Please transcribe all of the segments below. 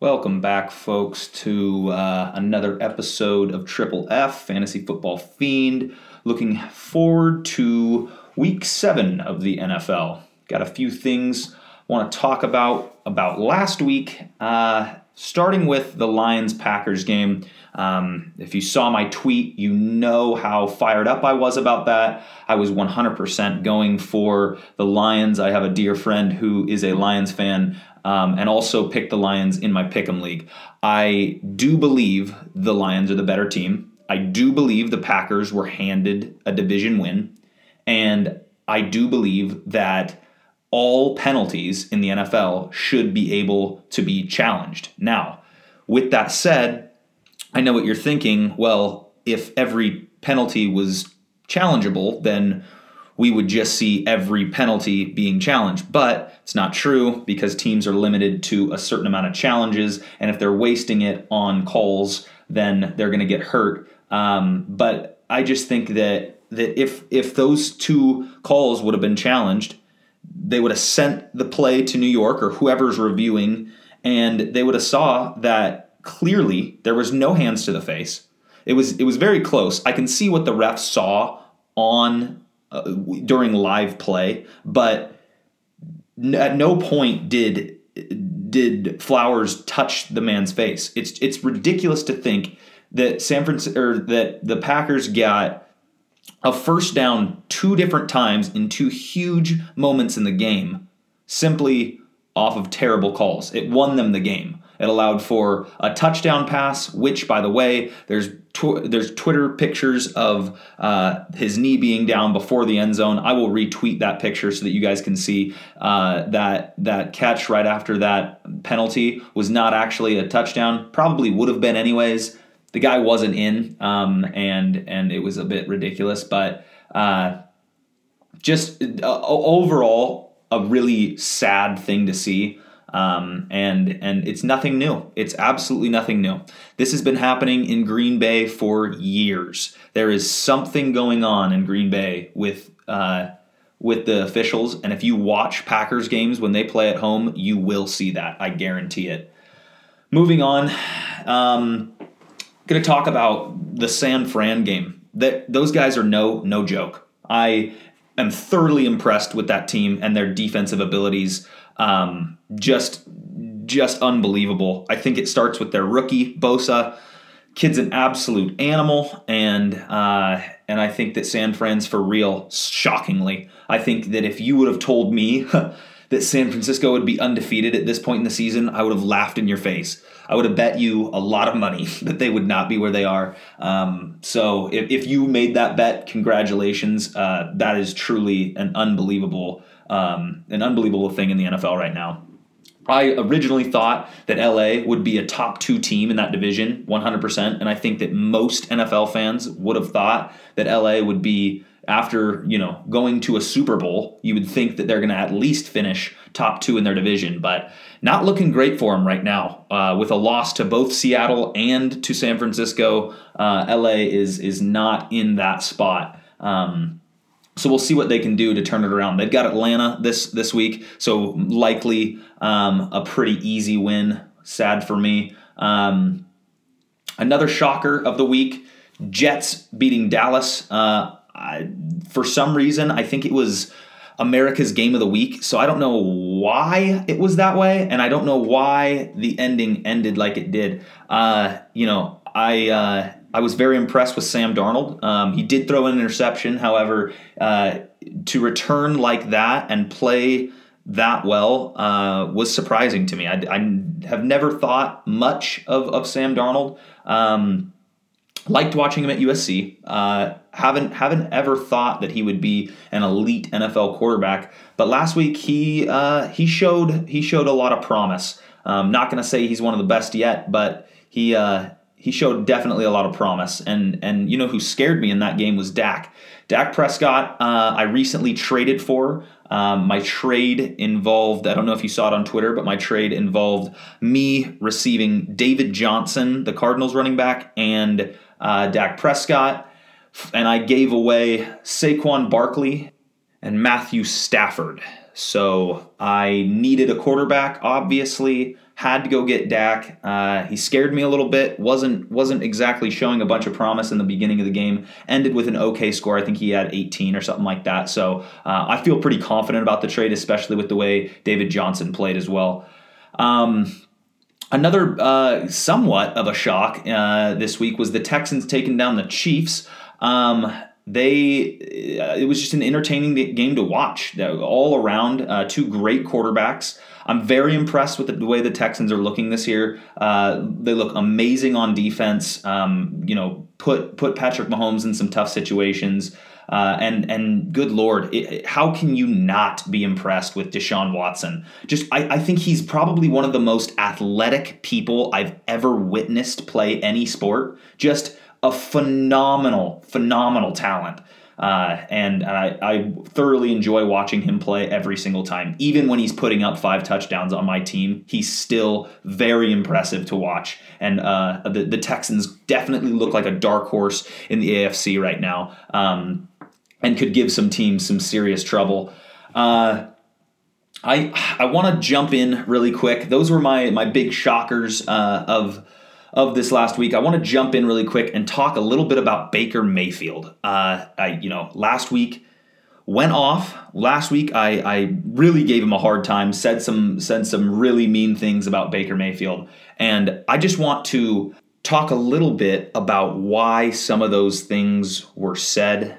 Welcome back, folks, to uh, another episode of Triple F Fantasy Football Fiend. Looking forward to week seven of the NFL. Got a few things I want to talk about about last week, uh, starting with the Lions Packers game. Um, if you saw my tweet, you know how fired up I was about that. I was 100% going for the Lions. I have a dear friend who is a Lions fan um, and also picked the Lions in my Pick'em League. I do believe the Lions are the better team. I do believe the Packers were handed a division win. And I do believe that all penalties in the NFL should be able to be challenged. Now, with that said, I know what you're thinking. Well, if every penalty was challengeable, then we would just see every penalty being challenged. But it's not true because teams are limited to a certain amount of challenges, and if they're wasting it on calls, then they're going to get hurt. Um, but I just think that that if if those two calls would have been challenged, they would have sent the play to New York or whoever's reviewing, and they would have saw that clearly there was no hands to the face. It was it was very close. I can see what the refs saw on uh, during live play, but at no point did did Flowers touch the man's face. It's it's ridiculous to think that San Francisco or that the Packers got a first down two different times in two huge moments in the game simply off of terrible calls. It won them the game. It allowed for a touchdown pass, which, by the way, there's tw- there's Twitter pictures of uh, his knee being down before the end zone. I will retweet that picture so that you guys can see uh, that that catch right after that penalty was not actually a touchdown. Probably would have been anyways. The guy wasn't in, um, and and it was a bit ridiculous, but uh, just uh, overall a really sad thing to see. Um, and and it's nothing new. It's absolutely nothing new. This has been happening in Green Bay for years. There is something going on in Green Bay with uh, with the officials, and if you watch Packers games when they play at home, you will see that. I guarantee it. Moving on, um, going to talk about the San Fran game. That those guys are no no joke. I am thoroughly impressed with that team and their defensive abilities. Um, just just unbelievable. I think it starts with their rookie Bosa. Kid's an absolute animal, and uh, and I think that San Fran's for real. Shockingly, I think that if you would have told me that San Francisco would be undefeated at this point in the season, I would have laughed in your face. I would have bet you a lot of money that they would not be where they are. Um, so if, if you made that bet, congratulations. Uh, that is truly an unbelievable um, an unbelievable thing in the NFL right now. I originally thought that LA would be a top two team in that division, 100%. And I think that most NFL fans would have thought that LA would be, after, you know, going to a Super Bowl, you would think that they're going to at least finish top two in their division. But not looking great for them right now. Uh, with a loss to both Seattle and to San Francisco, uh, LA is, is not in that spot. Um, so we'll see what they can do to turn it around. They've got Atlanta this this week, so likely um, a pretty easy win. Sad for me. Um, another shocker of the week: Jets beating Dallas. Uh, I, for some reason, I think it was America's game of the week. So I don't know why it was that way, and I don't know why the ending ended like it did. Uh, you know, I uh, I was very impressed with Sam Darnold. Um, he did throw an interception, however, uh, to return like that and play that well uh, was surprising to me. I, I, have never thought much of, of Sam Darnold. Um, liked watching him at USC. Uh, haven't haven't ever thought that he would be an elite NFL quarterback. But last week he uh, he showed he showed a lot of promise. Um, not going to say he's one of the best yet, but he uh, he showed definitely a lot of promise. And and you know who scared me in that game was Dak. Dak Prescott. Uh, I recently traded for. Um, my trade involved. I don't know if you saw it on Twitter, but my trade involved me receiving David Johnson, the Cardinals running back, and uh, Dak Prescott, and I gave away Saquon Barkley and Matthew Stafford. So I needed a quarterback, obviously. had to go get Dak. Uh, he scared me a little bit. wasn't wasn't exactly showing a bunch of promise in the beginning of the game. Ended with an okay score. I think he had 18 or something like that. So uh, I feel pretty confident about the trade, especially with the way David Johnson played as well. Um, another uh, somewhat of a shock uh, this week was the Texans taking down the Chiefs. Um, they uh, it was just an entertaining game to watch all around uh, two great quarterbacks. I'm very impressed with the, way the texans are looking this year. Uh, they look amazing on defense. Um, you know put put patrick mahomes in some tough situations uh, and and good lord, it, how can you not be impressed with Deshaun Watson? Just I, I think he's probably one of the most athletic people I've ever witnessed play any sport. Just a phenomenal, phenomenal talent. Uh, and I, I, thoroughly enjoy watching him play every single time. Even when he's putting up five touchdowns on my team, he's still very impressive to watch. And uh, the, the Texans definitely look like a dark horse in the AFC right now um, and could give some teams some serious trouble. Uh, I I want to jump in really quick. Those were my my big shockers uh, of of this last week, I want to jump in really quick and talk a little bit about Baker Mayfield. Uh, I, you know, last week went off. Last week, I, I really gave him a hard time. Said some said some really mean things about Baker Mayfield, and I just want to talk a little bit about why some of those things were said.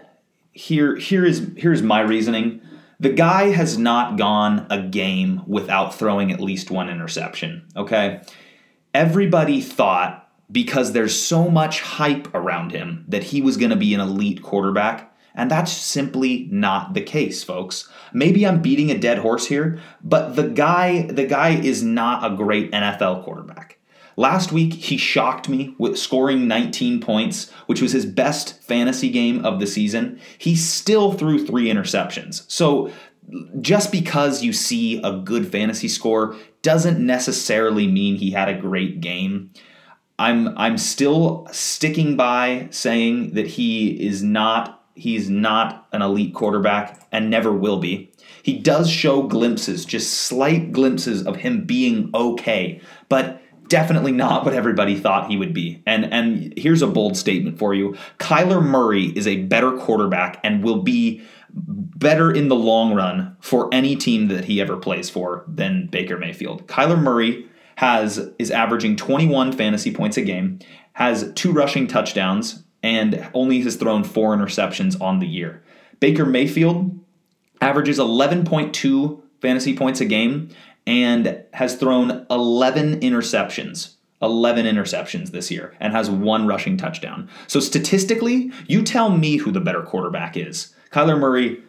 Here, here is here's my reasoning. The guy has not gone a game without throwing at least one interception. Okay everybody thought because there's so much hype around him that he was going to be an elite quarterback. And that's simply not the case, folks. Maybe I'm beating a dead horse here, but the guy the guy is not a great NFL quarterback. Last week he shocked me with scoring 19 points, which was his best fantasy game of the season. He still threw 3 interceptions. So just because you see a good fantasy score doesn't necessarily mean he had a great game. I'm I'm still sticking by saying that he is not he's not an elite quarterback and never will be. He does show glimpses, just slight glimpses of him being okay, but definitely not what everybody thought he would be. And and here's a bold statement for you. Kyler Murray is a better quarterback and will be better in the long run for any team that he ever plays for than Baker Mayfield. Kyler Murray has is averaging 21 fantasy points a game, has two rushing touchdowns, and only has thrown four interceptions on the year. Baker Mayfield averages 11.2 fantasy points a game and has thrown 11 interceptions. 11 interceptions this year and has one rushing touchdown. So statistically, you tell me who the better quarterback is. Kyler Murray,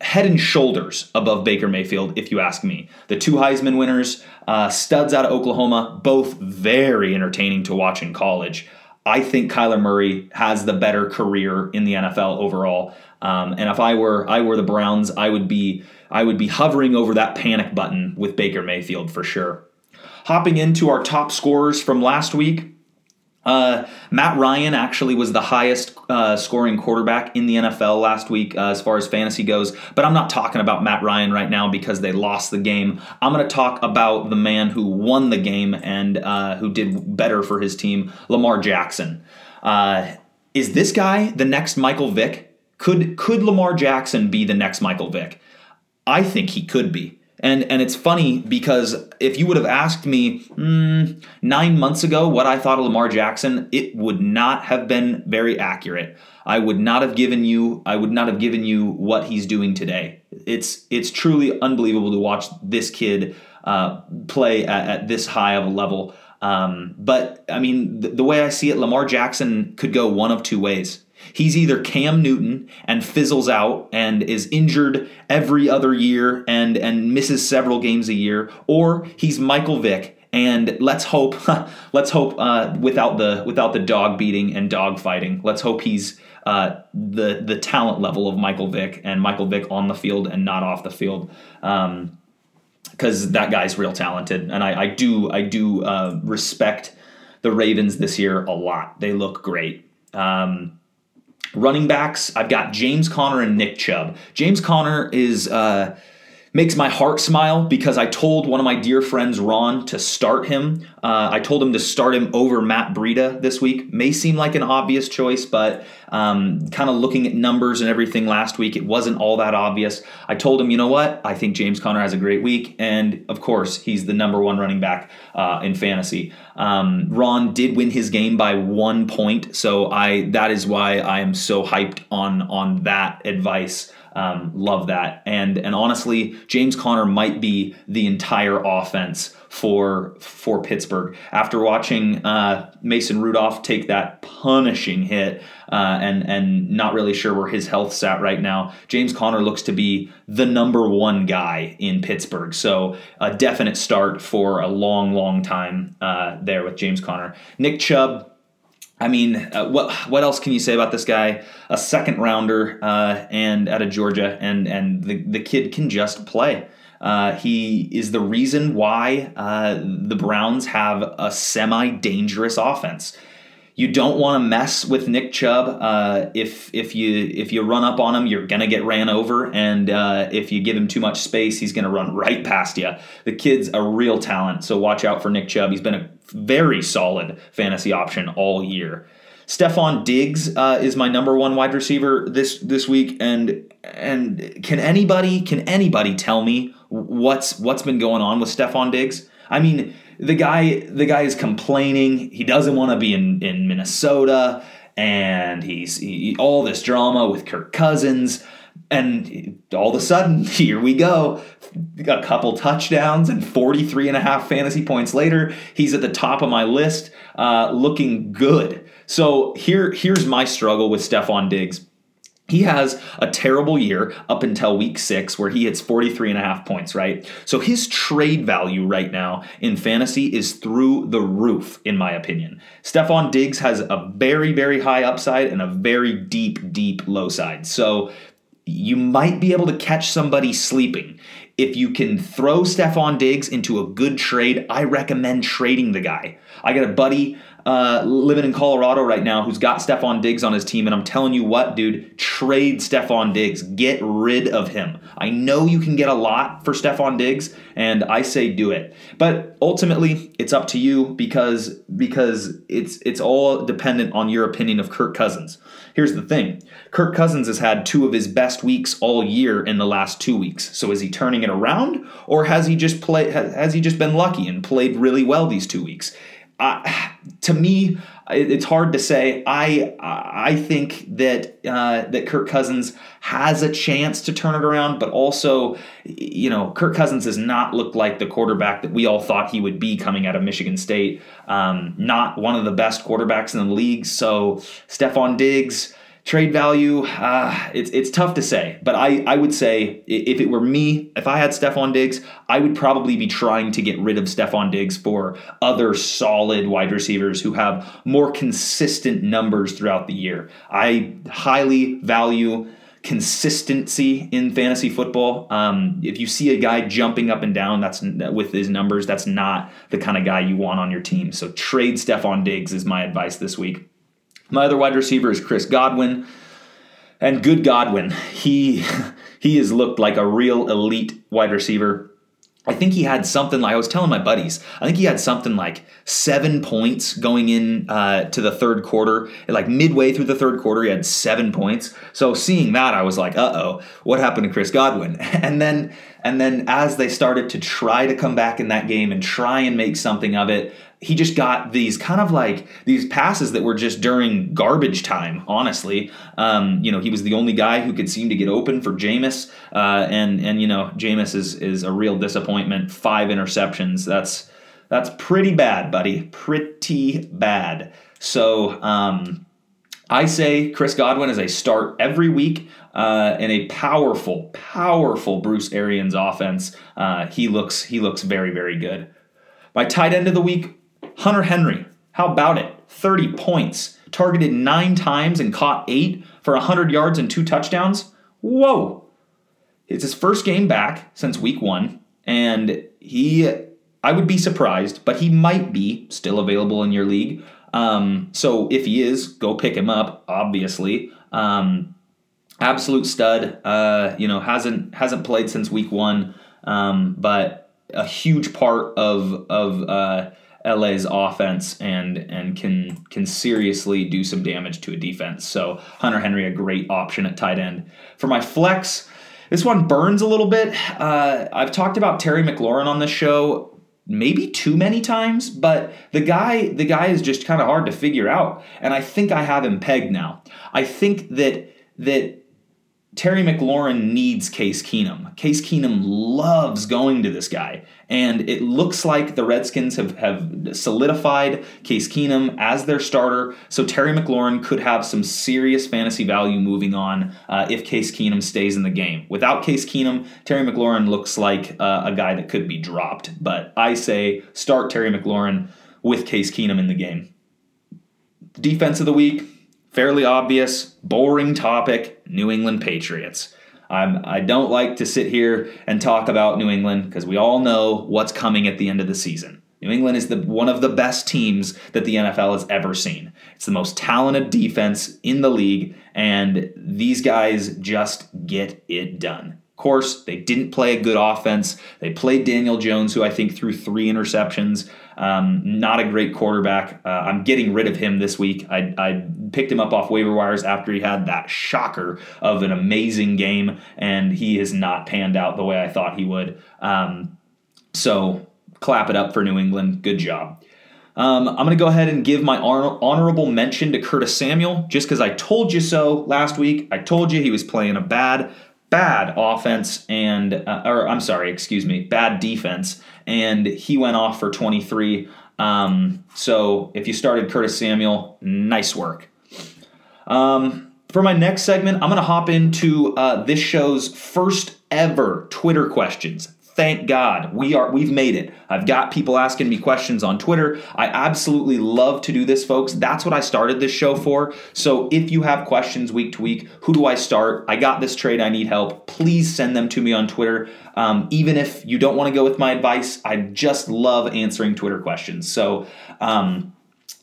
head and shoulders above Baker Mayfield, if you ask me. The two Heisman winners, uh, studs out of Oklahoma, both very entertaining to watch in college. I think Kyler Murray has the better career in the NFL overall. Um, and if I were I were the Browns, I would be I would be hovering over that panic button with Baker Mayfield for sure. Hopping into our top scorers from last week, uh, Matt Ryan actually was the highest uh, scoring quarterback in the NFL last week uh, as far as fantasy goes. But I'm not talking about Matt Ryan right now because they lost the game. I'm going to talk about the man who won the game and uh, who did better for his team, Lamar Jackson. Uh, is this guy the next Michael Vick? Could could Lamar Jackson be the next Michael Vick? I think he could be. And and it's funny because if you would have asked me mm, nine months ago what I thought of Lamar Jackson, it would not have been very accurate. I would not have given you I would not have given you what he's doing today. It's it's truly unbelievable to watch this kid uh, play at, at, this high of a level. Um, but I mean, the, the way I see it, Lamar Jackson could go one of two ways. He's either Cam Newton and fizzles out and is injured every other year and, and misses several games a year, or he's Michael Vick and let's hope let's hope uh, without the without the dog beating and dog fighting. Let's hope he's uh, the the talent level of Michael Vick and Michael Vick on the field and not off the field. because um, that guy's real talented, and I, I do I do uh, respect the Ravens this year a lot. They look great. Um, Running backs, I've got James Conner and Nick Chubb. James Conner is uh, makes my heart smile because I told one of my dear friends, Ron, to start him. Uh, I told him to start him over Matt Breida this week. May seem like an obvious choice, but um, kind of looking at numbers and everything last week, it wasn't all that obvious. I told him, you know what? I think James Conner has a great week. And of course, he's the number one running back uh, in fantasy. Um, Ron did win his game by one point. So I that is why I am so hyped on, on that advice. Um, love that. And and honestly, James Conner might be the entire offense for for Pittsburgh. After watching uh, Mason Rudolph take that punishing hit uh, and and not really sure where his health sat right now, James Conner looks to be the number one guy in Pittsburgh. So a definite start for a long, long time uh, there with James Conner. Nick Chubb I mean, uh, what what else can you say about this guy? A second rounder uh, and out of Georgia, and and the the kid can just play. Uh, he is the reason why uh, the Browns have a semi dangerous offense. You don't want to mess with Nick Chubb. Uh, if if you if you run up on him, you're gonna get ran over, and uh, if you give him too much space, he's gonna run right past you. The kid's a real talent, so watch out for Nick Chubb. He's been a very solid fantasy option all year. Stefon Diggs uh, is my number one wide receiver this this week, and and can anybody can anybody tell me what's what's been going on with Stefon Diggs? I mean, the guy the guy is complaining. He doesn't want to be in in Minnesota, and he's he, all this drama with Kirk Cousins. And all of a sudden, here we go. A couple touchdowns and 43 and a half fantasy points later, he's at the top of my list, uh, looking good. So here, here's my struggle with Stefon Diggs. He has a terrible year up until week six, where he hits 43 and a half points, right? So his trade value right now in fantasy is through the roof, in my opinion. Stefon Diggs has a very, very high upside and a very deep, deep low side. So you might be able to catch somebody sleeping. If you can throw Stefon Diggs into a good trade, I recommend trading the guy. I got a buddy uh, living in Colorado right now who's got Stefon Diggs on his team, and I'm telling you what, dude, trade Stefon Diggs. Get rid of him. I know you can get a lot for Stefon Diggs, and I say do it. But ultimately, it's up to you because because it's it's all dependent on your opinion of Kirk Cousins. Here's the thing. Kirk Cousins has had two of his best weeks all year in the last 2 weeks. So is he turning it around or has he just play has he just been lucky and played really well these 2 weeks? Uh, to me, it's hard to say. I I think that uh, that Kirk Cousins has a chance to turn it around, but also, you know, Kirk Cousins does not look like the quarterback that we all thought he would be coming out of Michigan State. Um, not one of the best quarterbacks in the league. So Stefon Diggs Trade value, uh, it's it's tough to say, but I, I would say if it were me, if I had Stefon Diggs, I would probably be trying to get rid of Stefon Diggs for other solid wide receivers who have more consistent numbers throughout the year. I highly value consistency in fantasy football. Um, if you see a guy jumping up and down, that's with his numbers, that's not the kind of guy you want on your team. So trade Stefon Diggs is my advice this week. My other wide receiver is Chris Godwin. And good Godwin, he he has looked like a real elite wide receiver. I think he had something like I was telling my buddies. I think he had something like seven points going in uh, to the third quarter. Like midway through the third quarter, he had seven points. So seeing that, I was like, "Uh oh, what happened to Chris Godwin?" And then and then as they started to try to come back in that game and try and make something of it, he just got these kind of like these passes that were just during garbage time. Honestly, um, you know, he was the only guy who could seem to get open for Jameis, uh, and and you know, Jameis is is a real disappointment. Five interceptions. That's that's pretty bad, buddy. Pretty bad. So. Um, I say Chris Godwin is a start every week uh, in a powerful, powerful Bruce Arians offense. Uh, he looks he looks very very good. My tight end of the week, Hunter Henry, how about it? 30 points, targeted nine times and caught eight for 100 yards and two touchdowns. Whoa! It's his first game back since week one, and he, I would be surprised, but he might be still available in your league. Um, so if he is, go pick him up. Obviously, um, absolute stud. Uh, you know, hasn't hasn't played since week one. um, but a huge part of of uh, LA's offense and and can can seriously do some damage to a defense. So Hunter Henry a great option at tight end. For my flex, this one burns a little bit. Uh, I've talked about Terry McLaurin on this show maybe too many times, but the guy the guy is just kind of hard to figure out, and I think I have him pegged now. I think that that Terry McLaurin needs Case Keenum. Case Keenum loves going to this guy. And it looks like the Redskins have, have solidified Case Keenum as their starter. So Terry McLaurin could have some serious fantasy value moving on uh, if Case Keenum stays in the game. Without Case Keenum, Terry McLaurin looks like uh, a guy that could be dropped. But I say start Terry McLaurin with Case Keenum in the game. Defense of the week, fairly obvious, boring topic New England Patriots. I'm, I don't like to sit here and talk about New England because we all know what's coming at the end of the season. New England is the one of the best teams that the NFL has ever seen. It's the most talented defense in the league, and these guys just get it done Of course, they didn't play a good offense. They played Daniel Jones, who I think threw three interceptions. Um, not a great quarterback. Uh, I'm getting rid of him this week. I, I, picked him up off waiver wires after he had that shocker of an amazing game, and he has not panned out the way I thought he would. Um, so clap it up for New England. Good job. Um, I'm going to go ahead and give my honorable mention to Curtis Samuel just because I told you so last week. I told you he was playing a bad bad offense and uh, or I'm sorry, excuse me, bad defense, and he went off for 23. Um, so if you started Curtis Samuel, nice work. Um, for my next segment, I'm going to hop into uh, this show's first ever Twitter questions thank God we are we've made it. I've got people asking me questions on Twitter. I absolutely love to do this, folks. That's what I started this show for. So if you have questions week to week, who do I start? I got this trade. I need help. Please send them to me on Twitter. Um, even if you don't want to go with my advice, I just love answering Twitter questions. So. Um,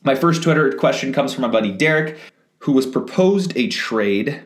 my first Twitter question comes from my buddy Derek, who was proposed a trade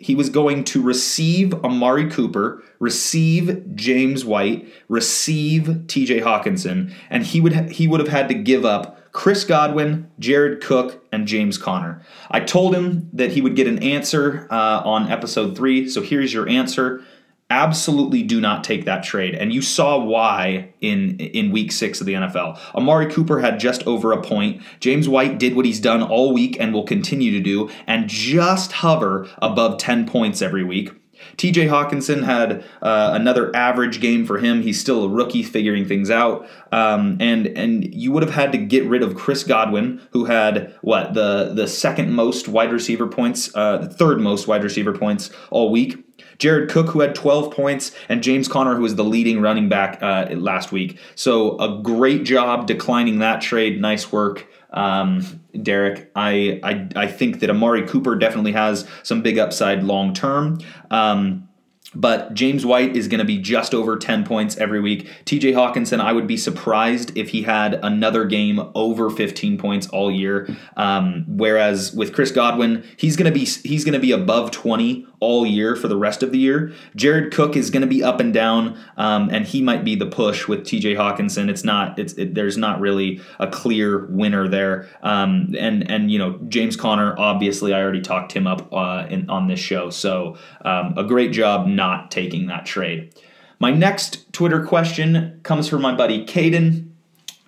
he was going to receive Amari Cooper, receive James White, receive TJ Hockenson, and he would ha- he would have had to give up Chris Godwin, Jared Cook, and James Conner. I told him that he would get an answer uh, on episode three, so here's your answer absolutely do not take that trade. And you saw why in in week 6 of the NFL. Amari Cooper had just over a point. James White did what he's done all week and will continue to do and just hover above 10 points every week. TJ Hockenson had uh, another average game for him. He's still a rookie, figuring things out. Um, and and you would have had to get rid of Chris Godwin, who had what the the second most wide receiver points, uh, the third most wide receiver points all week. Jared Cook, who had 12 points, and James Conner, who was the leading running back uh, last week. So a great job declining that trade. Nice work. Um, Derek, I, I I think that Amari Cooper definitely has some big upside long term. Um, but James White is going to be just over 10 points every week. TJ Hockenson, I would be surprised if he had another game over 15 points all year. Um, whereas with Chris Godwin, he's going to be he's going to be above 20 all year for the rest of the year. Jared Cook is going to be up and down, um, and he might be the push with TJ Hockenson. It's not it's it, there's not really a clear winner there. Um, and and you know James Conner, obviously, I already talked him up uh, in, on this show. So um, a great job not taking that trade. My next Twitter question comes from my buddy Caden,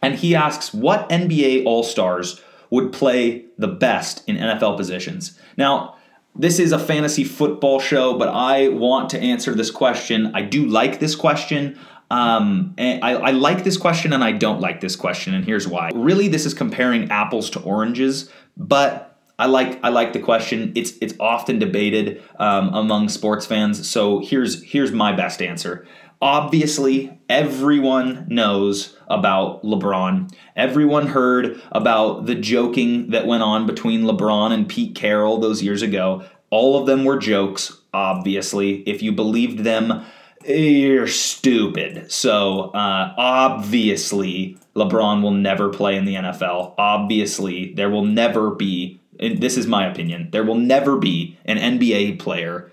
and he asks, "What NBA All Stars would play the best in NFL positions?" Now, this is a fantasy football show, but I want to answer this question. I do like this question. Um, and I, I, like this question and I don't like this question, and here's why. Really, this is comparing apples to oranges, but I like I like the question. It's it's often debated um, among sports fans. So here's here's my best answer. Obviously, everyone knows about LeBron. Everyone heard about the joking that went on between LeBron and Pete Carroll those years ago. All of them were jokes, obviously. If you believed them, you're stupid. So, uh, obviously, LeBron will never play in the NFL. Obviously, there will never be this is my opinion, there will never be an NBA player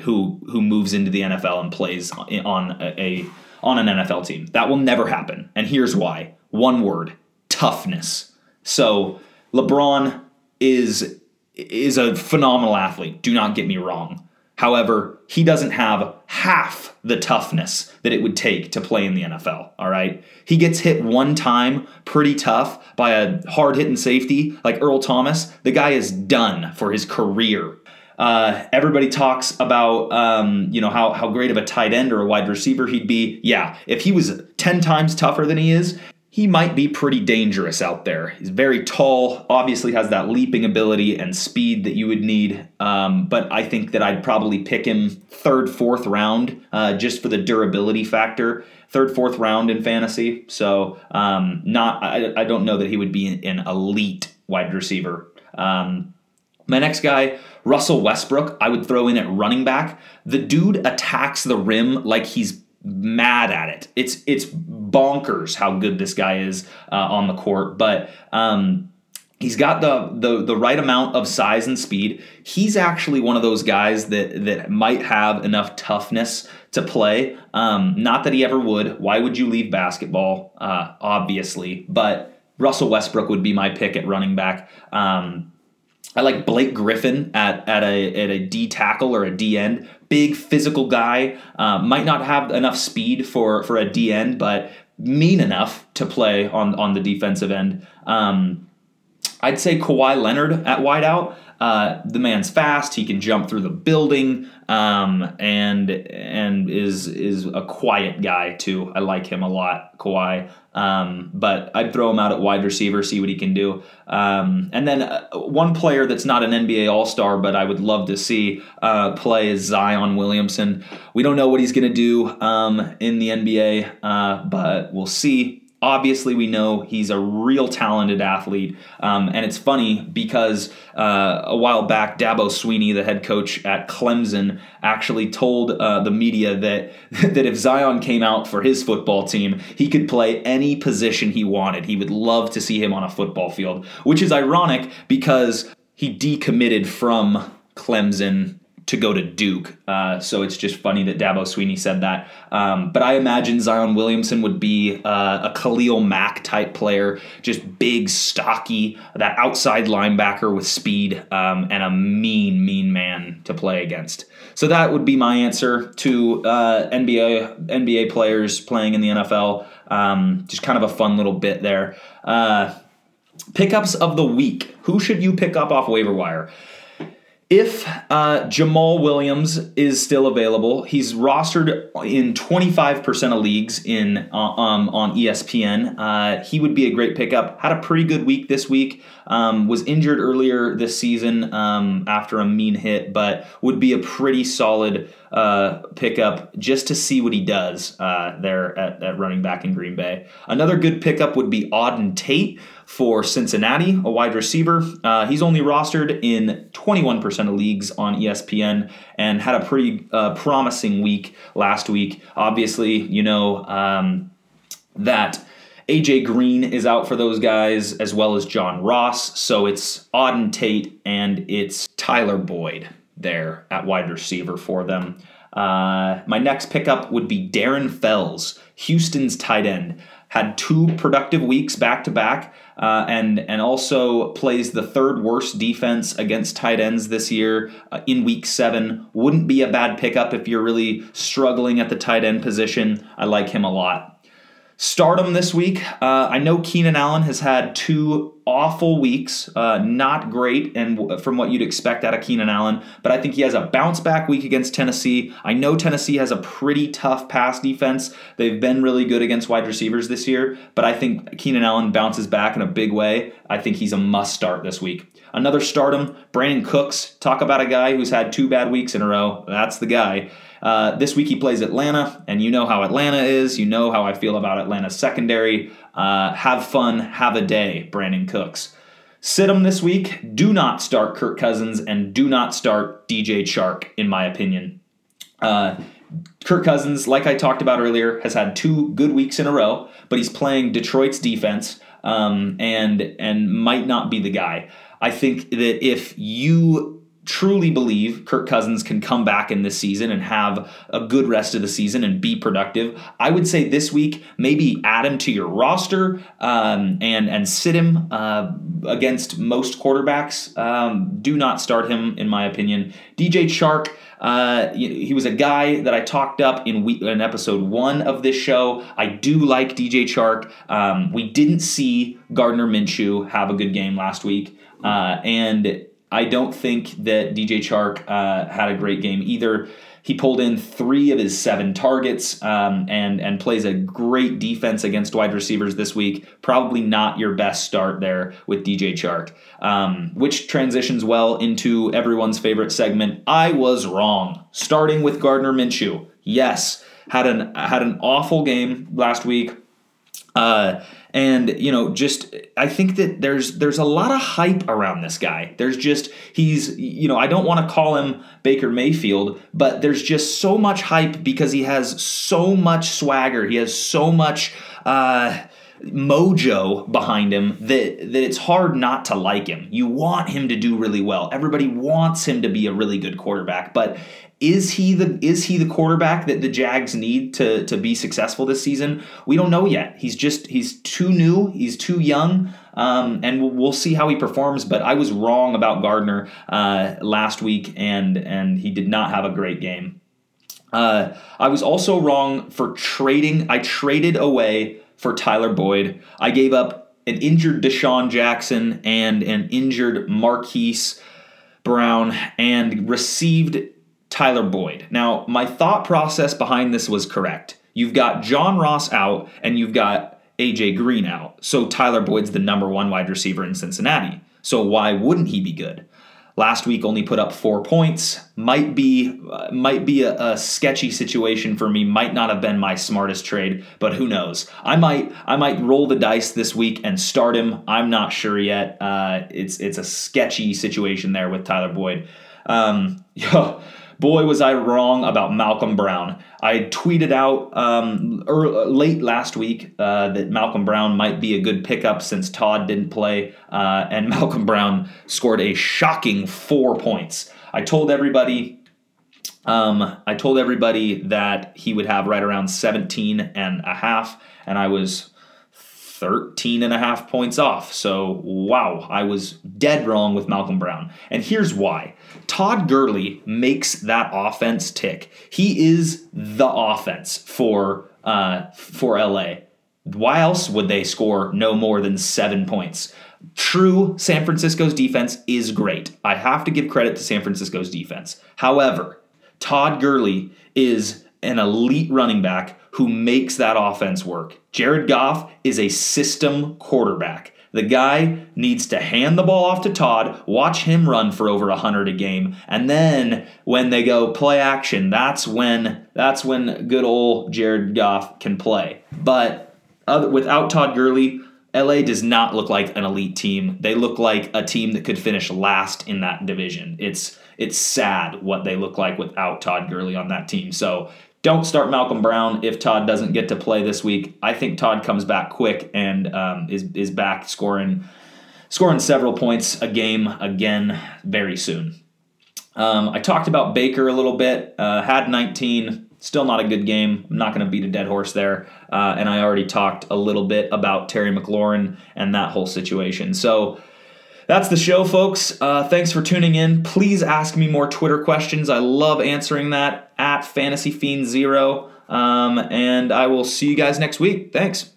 who who moves into the NFL and plays on a, a on an NFL team. That will never happen. And here's why one word toughness. So LeBron is is a phenomenal athlete. Do not get me wrong. However, he doesn't have half the toughness that it would take to play in the NFL. All right. He gets hit one time pretty tough by a hard hitting safety like Earl Thomas. The guy is done for his career. Uh, everybody talks about um, you know how, how great of a tight end or a wide receiver he'd be. Yeah, if he was 10 times tougher than he is, he might be pretty dangerous out there. He's very tall, obviously has that leaping ability and speed that you would need. Um, but I think that I'd probably pick him third, fourth round uh, just for the durability factor. Third, fourth round in fantasy. So um, not, I, I, don't know that he would be an, elite wide receiver. Um, my next guy, Russell Westbrook, I would throw in at running back. The dude attacks the rim like he's mad at it. It's it's bonkers how good this guy is uh, on the court, but um, he's got the, the the right amount of size and speed. He's actually one of those guys that that might have enough toughness to play. Um, not that he ever would. Why would you leave basketball? Uh, obviously, but Russell Westbrook would be my pick at running back. Um, I like Blake Griffin at, at a at a D tackle or a D end. Big physical guy. Uh, might not have enough speed for for a D end, but mean enough to play on on the defensive end. Um, I'd say Kawhi Leonard at wideout. Uh, the man's fast. He can jump through the building, um, and and is is a quiet guy too. I like him a lot, Kawhi. Um, but I'd throw him out at wide receiver, see what he can do. Um, and then uh, one player that's not an NBA All Star, but I would love to see uh, play is Zion Williamson. We don't know what he's going to do um, in the NBA, uh, but we'll see obviously we know he's a real talented athlete um, and it's funny because uh, a while back dabo swinney the head coach at clemson actually told uh, the media that that if zion came out for his football team he could play any position he wanted. He would love to see him on a football field which is ironic because he decommitted from clemson to go to Duke. Uh, so it's just funny that Dabo Swinney said that. Um, but I imagine Zion Williamson would be uh, a Khalil Mack type player, just big, stocky, that outside linebacker with speed um, and a mean, mean man to play against. So that would be my answer to uh, NBA NBA players playing in the NFL. Um, just kind of a fun little bit there. Uh, pickups of the week. Who should you pick up off waiver wire? If uh, Jamaal Williams is still available, he's rostered in 25% of leagues in uh, um, on ESPN. Uh, he would be a great pickup. Had a pretty good week this week. Um, was injured earlier this season um, after a mean hit, but would be a pretty solid uh, pickup just to see what he does uh, there at, at running back in Green Bay. Another good pickup would be Auden Tate for Cincinnati, a wide receiver. Uh, he's only rostered in 21% of leagues on ESPN and had a pretty uh, promising week last week. Obviously, you know um, that. AJ Green is out for those guys, as well as John Ross. So it's Auden Tate and it's Tyler Boyd there at wide receiver for them. Uh, my next pickup would be Darren Fells, Houston's tight end. Had two productive weeks back to back and and also plays the third worst defense against tight ends this year uh, in week seven. Wouldn't be a bad pickup if you're really struggling at the tight end position. I like him a lot. Stardom this week. Uh, I know Keenan Allen has had two awful weeks, uh, not great, and from what you'd expect out of Keenan Allen. But I think he has a bounce back week against Tennessee. I know Tennessee has a pretty tough pass defense. They've been really good against wide receivers this year, but I think Keenan Allen bounces back in a big way. I think he's a must start this week. Another stardom, Brandin Cooks. Talk about a guy who's had two bad weeks in a row. That's the guy. Uh, this week he plays Atlanta, and you know how Atlanta is. You know how I feel about Atlanta's secondary. Uh, have fun, have a day, Brandin Cooks. Sit him this week. Do not start Kirk Cousins and do not start DJ Chark, in my opinion. Uh, Kirk Cousins, like I talked about earlier, has had two good weeks in a row, but he's playing Detroit's defense um, and and might not be the guy. I think that if you truly believe Kirk Cousins can come back in this season and have a good rest of the season and be productive, I would say this week maybe add him to your roster um, and and sit him uh, against most quarterbacks. Um, do not start him, in my opinion. DJ Chark. Uh, he was a guy that I talked up in in episode one of this show. I do like DJ Chark. Um, we didn't see Gardner Minshew have a good game last week, uh, and I don't think that DJ Chark uh, had a great game either. He pulled in three of his seven targets um, and and plays a great defense against wide receivers this week. Probably not your best start there with DJ Chark, um, which transitions well into everyone's favorite segment. I was wrong. Starting with Gardner Minshew. Yes, had an had an awful game last week. Uh, and you know just i think that there's there's a lot of hype around this guy. There's just he's you know i don't want to call him baker mayfield but there's just so much hype because he has so much swagger. He has so much uh mojo behind him that that it's hard not to like him. You want him to do really well. Everybody wants him to be a really good quarterback, but is he the is he the quarterback that the Jags need to to be successful this season? We don't know yet. He's just he's too new. He's too young. Um, and we'll, we'll, see how he performs. But I was wrong about Gardner uh, last week, and and he did not have a great game. Uh, I was also wrong for trading. I traded away for Tyler Boyd. I gave up an injured DeSean Jackson and an injured Marquise Brown, and received Tyler Boyd. Now, my thought process behind this was correct. You've got John Ross out and you've got AJ Green out. So Tyler Boyd's the number one wide receiver in Cincinnati. So why wouldn't he be good? Last week only put up four points. Might be uh, might be a, a, sketchy situation for me. Might not have been my smartest trade, but who knows? I might I might roll the dice this week and start him. I'm not sure yet. Uh, it's it's a sketchy situation there with Tyler Boyd. Um, boy, was I wrong about Malcolm Brown. I tweeted out um, early, late last week uh, that Malcolm Brown might be a good pickup since Todd didn't play, uh, and Malcolm Brown scored a shocking four points. I told everybody. Um, I told everybody that he would have right around 17 and a half, and I was 13 and a half points off. So, wow, I was dead wrong with Malcolm Brown. And here's why Todd Gurley makes that offense tick. He is the offense for, uh, for LA. Why else would they score no more than seven points? True, San Francisco's defense is great. I have to give credit to San Francisco's defense. However, Todd Gurley is an elite running back who makes that offense work. Jared Goff is a system quarterback. The guy needs to hand the ball off to Todd, watch him run for over 100 a game, and then when they go play action, that's when that's when good old Jared Goff can play. But other, without Todd Gurley, LA does not look like an elite team. They look like a team that could finish last in that division. It's it's sad what they look like without Todd Gurley on that team. So don't start Malcolm Brown if Todd doesn't get to play this week. I think Todd comes back quick and um, is is back scoring scoring several points a game again very soon. Um, I talked about Baker a little bit. Uh, had 19. Still not a good game. I'm not going to beat a dead horse there. Uh, and I already talked a little bit about Terry McLaurin and that whole situation. So that's the show, folks. Uh, thanks for tuning in. Please ask me more Twitter questions. I love answering that at FantasyFiend Zero. Um, and I will see you guys next week. Thanks.